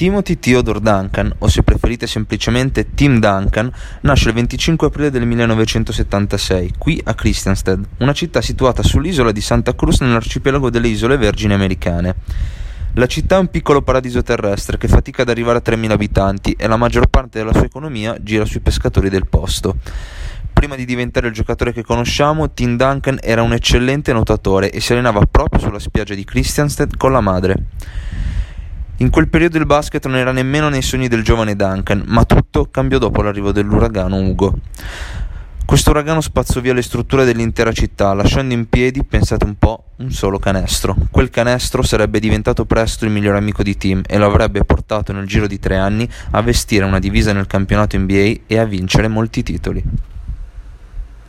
Timothy Theodore Duncan, o se preferite semplicemente Tim Duncan, nasce il 25 aprile del 1976, qui a Christiansted, una città situata sull'isola di Santa Cruz nell'arcipelago delle isole Vergini americane. La città è un piccolo paradiso terrestre che fatica ad arrivare a 3.000 abitanti e la maggior parte della sua economia gira sui pescatori del posto. Prima di diventare il giocatore che conosciamo, Tim Duncan era un eccellente nuotatore e si allenava proprio sulla spiaggia di Christiansted con la madre. In quel periodo il basket non era nemmeno nei sogni del giovane Duncan, ma tutto cambiò dopo l'arrivo dell'uragano Ugo. Questo uragano spazzò via le strutture dell'intera città, lasciando in piedi, pensate un po', un solo canestro. Quel canestro sarebbe diventato presto il migliore amico di Tim e lo avrebbe portato nel giro di tre anni a vestire una divisa nel campionato NBA e a vincere molti titoli.